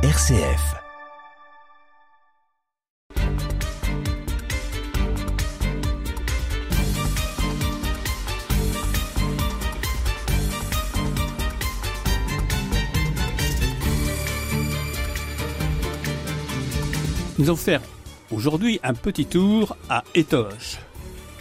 RCF. Nous allons faire aujourd'hui un petit tour à Étoges.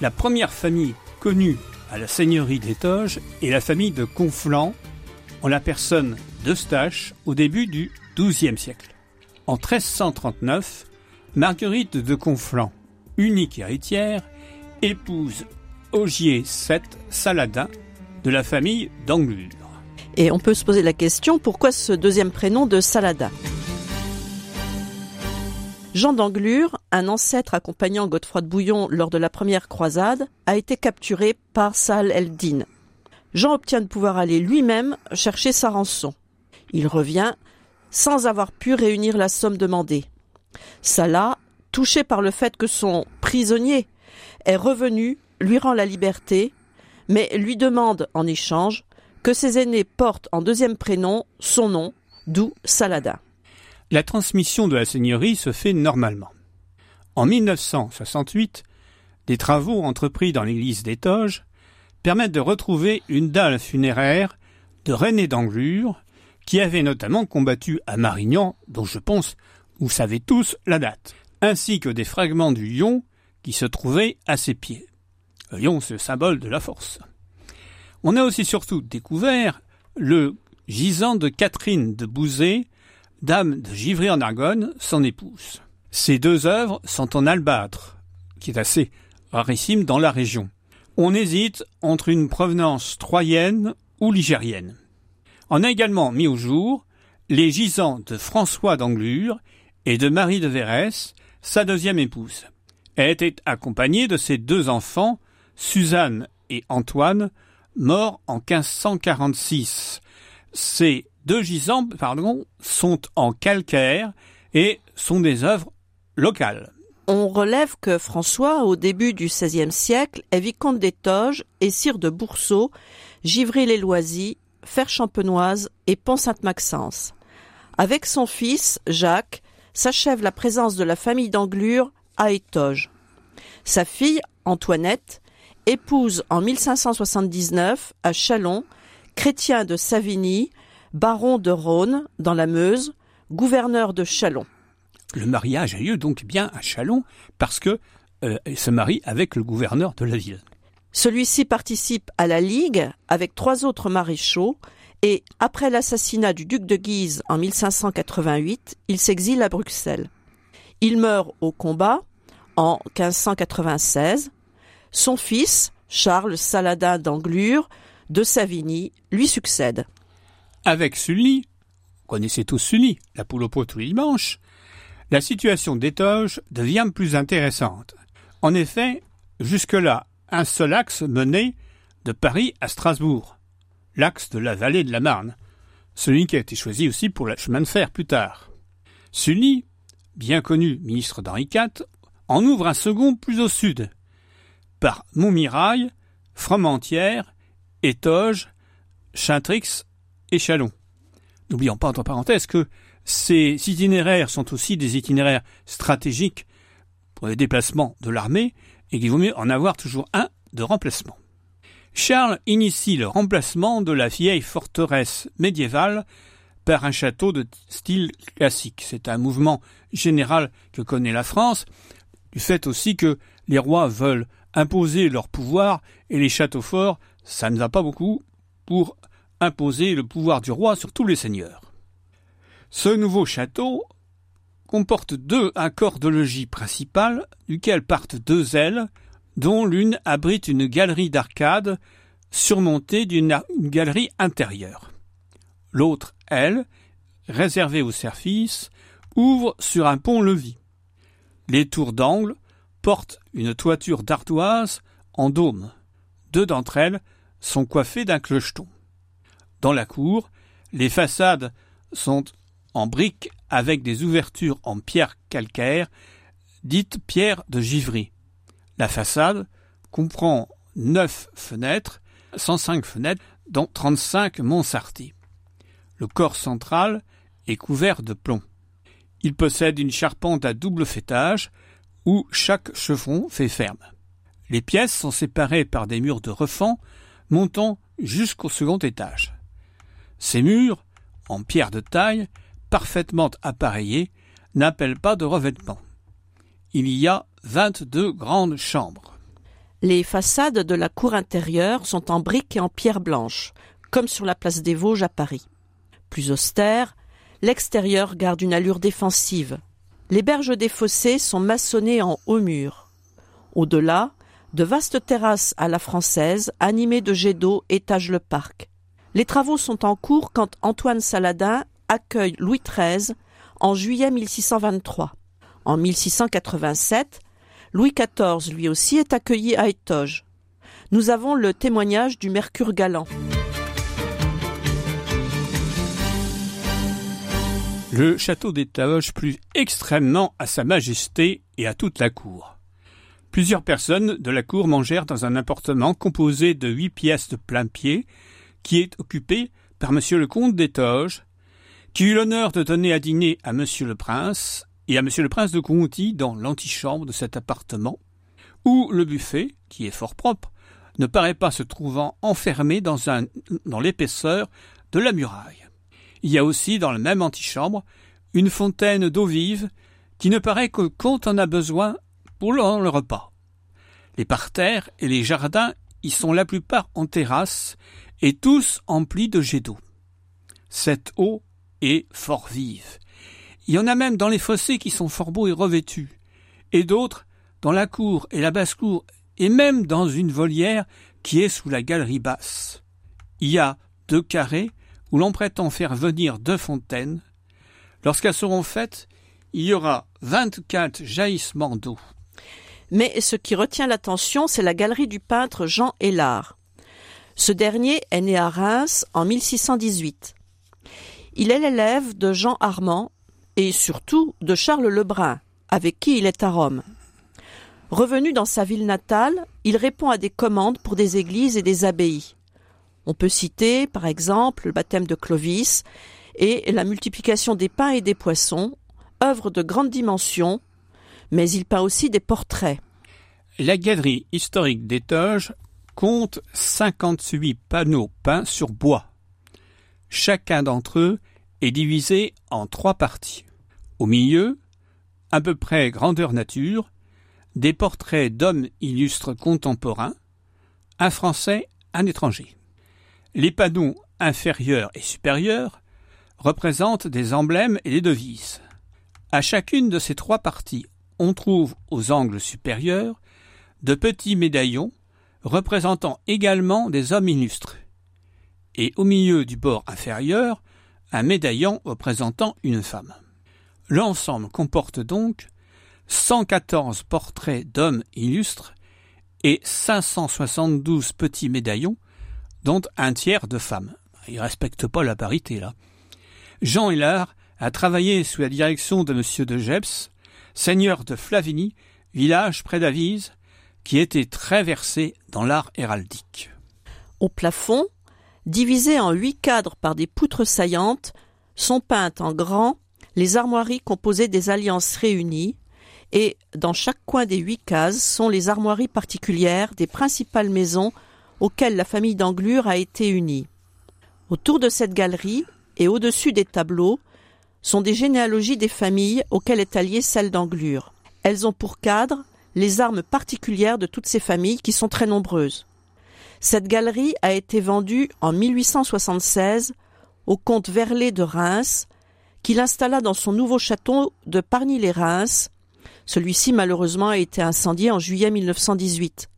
La première famille connue à la seigneurie d'Étoges est la famille de Conflans, en la personne d'Eustache au début du XIIe siècle. En 1339, Marguerite de Conflans, unique héritière, épouse Ogier VII Saladin de la famille d'Anglure. Et on peut se poser la question, pourquoi ce deuxième prénom de Saladin? Jean d'Anglure, un ancêtre accompagnant Godefroy de Bouillon lors de la première croisade, a été capturé par Salah el-Din. Jean obtient de pouvoir aller lui-même chercher sa rançon. Il revient sans avoir pu réunir la somme demandée. Salah, touché par le fait que son prisonnier est revenu, lui rend la liberté, mais lui demande en échange que ses aînés portent en deuxième prénom son nom, d'où Saladin. La transmission de la seigneurie se fait normalement. En 1968, des travaux entrepris dans l'église d'Étoges permettent de retrouver une dalle funéraire de René d'Anglure, qui avait notamment combattu à Marignan, dont je pense vous savez tous la date, ainsi que des fragments du lion qui se trouvaient à ses pieds. Le lion, c'est le symbole de la force. On a aussi surtout découvert le gisant de Catherine de Bouzet, dame de Givry en Argonne, son épouse. Ces deux œuvres sont en albâtre, qui est assez rarissime dans la région. On hésite entre une provenance troyenne ou ligérienne. On a également mis au jour les gisants de François d'Anglure et de Marie de Vérès, sa deuxième épouse. Elle était accompagnée de ses deux enfants, Suzanne et Antoine, morts en 1546. Ces deux gisants pardon, sont en calcaire et sont des œuvres locales. On relève que François, au début du XVIe siècle, est vicomte d'Étoges et sire de Boursault, Givry-les-Loisy, Fer-Champenoise et Pont-Sainte-Maxence. Avec son fils, Jacques, s'achève la présence de la famille d'Anglure à Étoges. Sa fille, Antoinette, épouse en 1579 à Chalon Chrétien de Savigny, baron de Rhône dans la Meuse, gouverneur de Chalon. Le mariage a lieu donc bien à Chalon parce que euh, se marie avec le gouverneur de la ville. Celui-ci participe à la Ligue avec trois autres maréchaux et, après l'assassinat du duc de Guise en 1588, il s'exile à Bruxelles. Il meurt au combat en 1596. Son fils, Charles Saladin d'Anglure, de Savigny, lui succède. Avec Sully, vous connaissez tous Sully, la poule au pot tous les dimanches, la situation d'Étoges devient plus intéressante. En effet, jusque-là, un seul axe menait de Paris à Strasbourg, l'axe de la vallée de la Marne, celui qui a été choisi aussi pour le chemin de fer plus tard. Sully, bien connu ministre d'Henri IV, en ouvre un second plus au sud, par Montmirail, Fromentieres, Étoges, Chintrix et Chalon. N'oublions pas entre parenthèses que ces itinéraires sont aussi des itinéraires stratégiques pour les déplacements de l'armée et qu'il vaut mieux en avoir toujours un de remplacement. Charles initie le remplacement de la vieille forteresse médiévale par un château de style classique. C'est un mouvement général que connaît la France, du fait aussi que les rois veulent imposer leur pouvoir et les châteaux forts, ça ne va pas beaucoup pour imposer le pouvoir du roi sur tous les seigneurs. Ce nouveau château comporte deux accords de logis principales, duquel partent deux ailes, dont l'une abrite une galerie d'arcade surmontée d'une galerie intérieure. L'autre aile, réservée au service, ouvre sur un pont-levis. Les tours d'angle portent une toiture d'ardoise en dôme. Deux d'entre elles sont coiffées d'un clocheton. Dans la cour, les façades sont en briques avec des ouvertures en pierre calcaire, dites pierre de Givry. La façade comprend neuf fenêtres, 105 fenêtres, dont 35 mansardies. Le corps central et couvert de plomb. Il possède une charpente à double fêtage où chaque chevron fait ferme. Les pièces sont séparées par des murs de refend montant jusqu'au second étage. Ces murs, en pierre de taille, parfaitement appareillés, n'appellent pas de revêtement. Il y a vingt-deux grandes chambres. Les façades de la cour intérieure sont en briques et en pierre blanche, comme sur la place des Vosges à Paris. Plus austère, l'extérieur garde une allure défensive. Les berges des fossés sont maçonnées en hauts murs. Au-delà, de vastes terrasses à la française, animées de jets d'eau, étagent le parc. Les travaux sont en cours quand Antoine Saladin accueille Louis XIII en juillet 1623. En 1687, Louis XIV lui aussi est accueilli à Étoges. Nous avons le témoignage du Mercure galant. Le château d'Étoges plut extrêmement à Sa Majesté et à toute la cour. Plusieurs personnes de la cour mangèrent dans un appartement composé de huit pièces de plein pied, qui est occupé par Monsieur le comte d'Étoges, qui eut l'honneur de donner à dîner à Monsieur le prince et à Monsieur le prince de Conti dans l'antichambre de cet appartement, où le buffet, qui est fort propre, ne paraît pas se trouvant enfermé dans, l'épaisseur de la muraille. Il y a aussi dans la même antichambre une fontaine d'eau vive qui ne paraît que quand on a besoin pour le repas. Les parterres et les jardins y sont la plupart en terrasse et tous emplis de jets d'eau. Cette eau fort vive. Il y en a même dans les fossés qui sont fort beaux et revêtus, et d'autres dans la cour et la basse-cour, et même dans une volière qui est sous la galerie basse. Il y a deux carrés où l'on prétend faire venir deux fontaines. Lorsqu'elles seront faites, il y aura vingt-quatre jaillissements d'eau. Mais ce qui retient l'attention, c'est la galerie du peintre Jean Hélard. Ce dernier est né à Reims en 1618. Il est l'élève de Jean Armand et surtout de Charles Lebrun, avec qui il est à Rome. Revenu dans sa ville natale, il répond à des commandes pour des églises et des abbayes. On peut citer, par exemple, le baptême de Clovis et la multiplication des pains et des poissons, œuvre de grande dimension, mais il peint aussi des portraits. La galerie historique d'Étoges compte 58 panneaux peints sur bois. Chacun d'entre eux est divisé en trois parties. Au milieu, à peu près grandeur nature, des portraits d'hommes illustres contemporains, un français, un étranger. Les panneaux inférieurs et supérieurs représentent des emblèmes et des devises. À chacune de ces trois parties, on trouve aux angles supérieurs de petits médaillons représentant également des hommes illustres. Et au milieu du bord inférieur, un médaillon représentant une femme. L'ensemble comporte donc 114 portraits d'hommes illustres et 572 petits médaillons dont un tiers de femmes. Il respecte pas la parité, là. Jean Hillard a travaillé sous la direction de M. de Geps, seigneur de Flavigny, village près d'Avise, qui était très versé dans l'art héraldique. Au plafond, divisé en huit cadres par des poutres saillantes, sont peintes en grand les armoiries composées des alliances réunies, et dans chaque coin des huit cases sont les armoiries particulières des principales maisons auxquelles la famille d'Anglure a été unie. Autour de cette galerie et au-dessus des tableaux sont des généalogies des familles auxquelles est alliée celle d'Anglure. Elles ont pour cadre les armes particulières de toutes ces familles qui sont très nombreuses. Cette galerie a été vendue en 1876 au comte Verlet de Reims, qui l'installa dans son nouveau château de Pargny-les-Reims. Celui-ci malheureusement a été incendié en juillet 1918.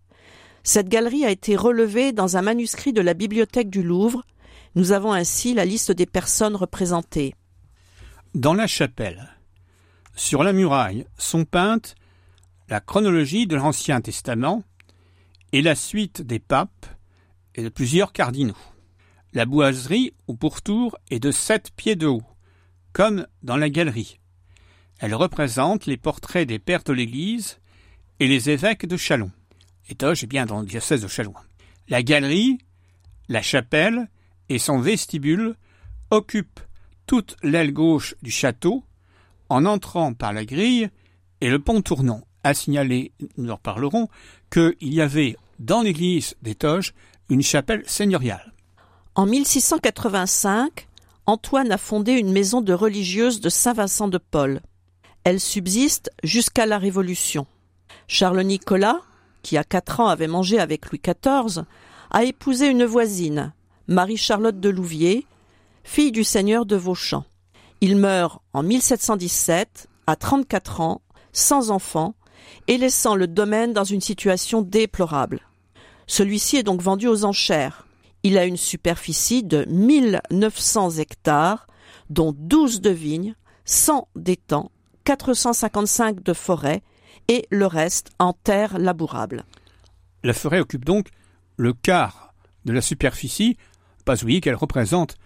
Cette galerie a été relevée dans un manuscrit de la bibliothèque du Louvre. Nous avons ainsi la liste des personnes représentées. Dans la chapelle, sur la muraille, sont peintes la chronologie de l'Ancien Testament et la suite des papes et de plusieurs cardinaux. La boiserie au pourtour est de sept pieds de haut, comme dans la galerie. Elle représente les portraits des pères de l'Église et les évêques de Chalon. Étoge est bien dans le diocèse de Chaloin. La galerie, la chapelle et son vestibule occupent toute l'aile gauche du château en entrant par la grille et le pont tournant. À signaler, nous en reparlerons, qu'il y avait dans l'église des Toges une chapelle seigneuriale. En 1685, Antoine a fondé une maison de religieuse de Saint-Vincent de Paul. Elle subsiste jusqu'à la Révolution. Charles Nicolas, qui à quatre ans avait mangé avec Louis XIV, a épousé une voisine, Marie-Charlotte de Louviers, fille du seigneur de Vauchamp. Il meurt en 1717, à 34 ans, sans enfant, et laissant le domaine dans une situation déplorable. Celui-ci est donc vendu aux enchères. Il a une superficie de 1900 hectares, dont 12 de vignes, 100 d'étangs, 455 de forêt et le reste en terre labourable. La forêt occupe donc le quart de la superficie, pas oublier qu'elle représente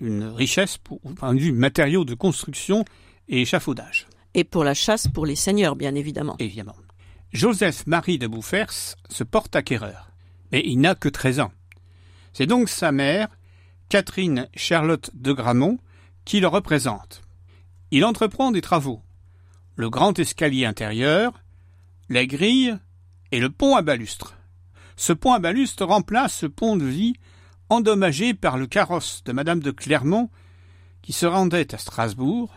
une richesse pour point de vue matériaux de construction et échafaudage. Et pour la chasse pour les seigneurs, bien évidemment. Évidemment. Joseph-Marie de Bouffers se porte acquéreur, mais il n'a que 13 ans. C'est donc sa mère, Catherine Charlotte de Gramont, qui le représente. Il entreprend des travaux. Le grand escalier intérieur, la grille et le pont à balustre. Ce pont à balustre remplace ce pont de vie endommagé par le carrosse de Madame de Clermont qui se rendait à Strasbourg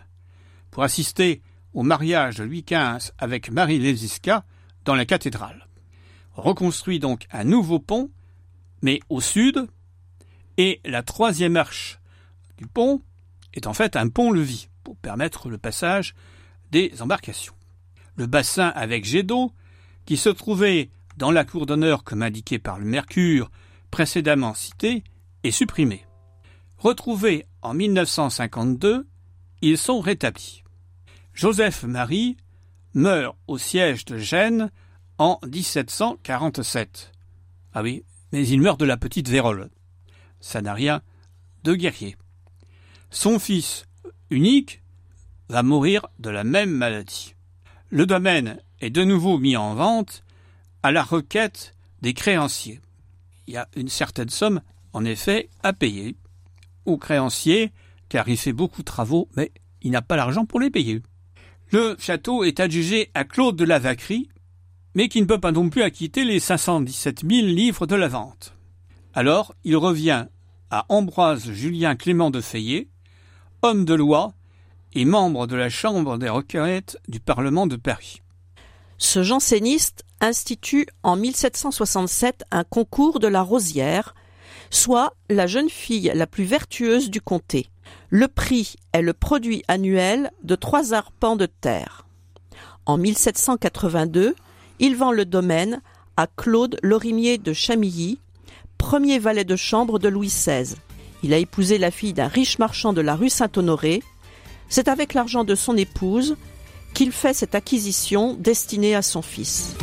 pour assister au mariage de Louis XV avec Marie Léziska dans la cathédrale. Reconstruit donc un nouveau pont, mais au sud, et la troisième arche du pont est en fait un pont-levis pour permettre le passage des embarcations. Le bassin avec jet d'eau, qui se trouvait dans la cour d'honneur comme indiqué par le Mercure précédemment cité, est supprimé. Retrouvés en 1952, ils sont rétablis. Joseph-Marie meurt au siège de Gênes en 1747. Ah oui, mais il meurt de la petite vérole. Ça n'a rien de guerrier. Son fils, unique, va mourir de la même maladie. Le domaine est de nouveau mis en vente à la requête des créanciers. Il y a une certaine somme, en effet, à payer aux créanciers, car il fait beaucoup de travaux, mais il n'a pas l'argent pour les payer. Le château est adjugé à Claude de la mais qui ne peut pas non plus acquitter les 517 000 livres de la vente. Alors, il revient à Ambroise Julien Clément de Fayet, homme de loi et membre de la Chambre des requêtes du Parlement de Paris. Ce janséniste institue en 1767 un concours de la Rosière, soit la jeune fille la plus vertueuse du comté. Le prix est le produit annuel de trois arpents de terre. En 1782, il vend le domaine à Claude Lorimier de Chamilly, premier valet de chambre de Louis XVI. Il a épousé la fille d'un riche marchand de la rue Saint-Honoré. C'est avec l'argent de son épouse qu'il fait cette acquisition destinée à son fils.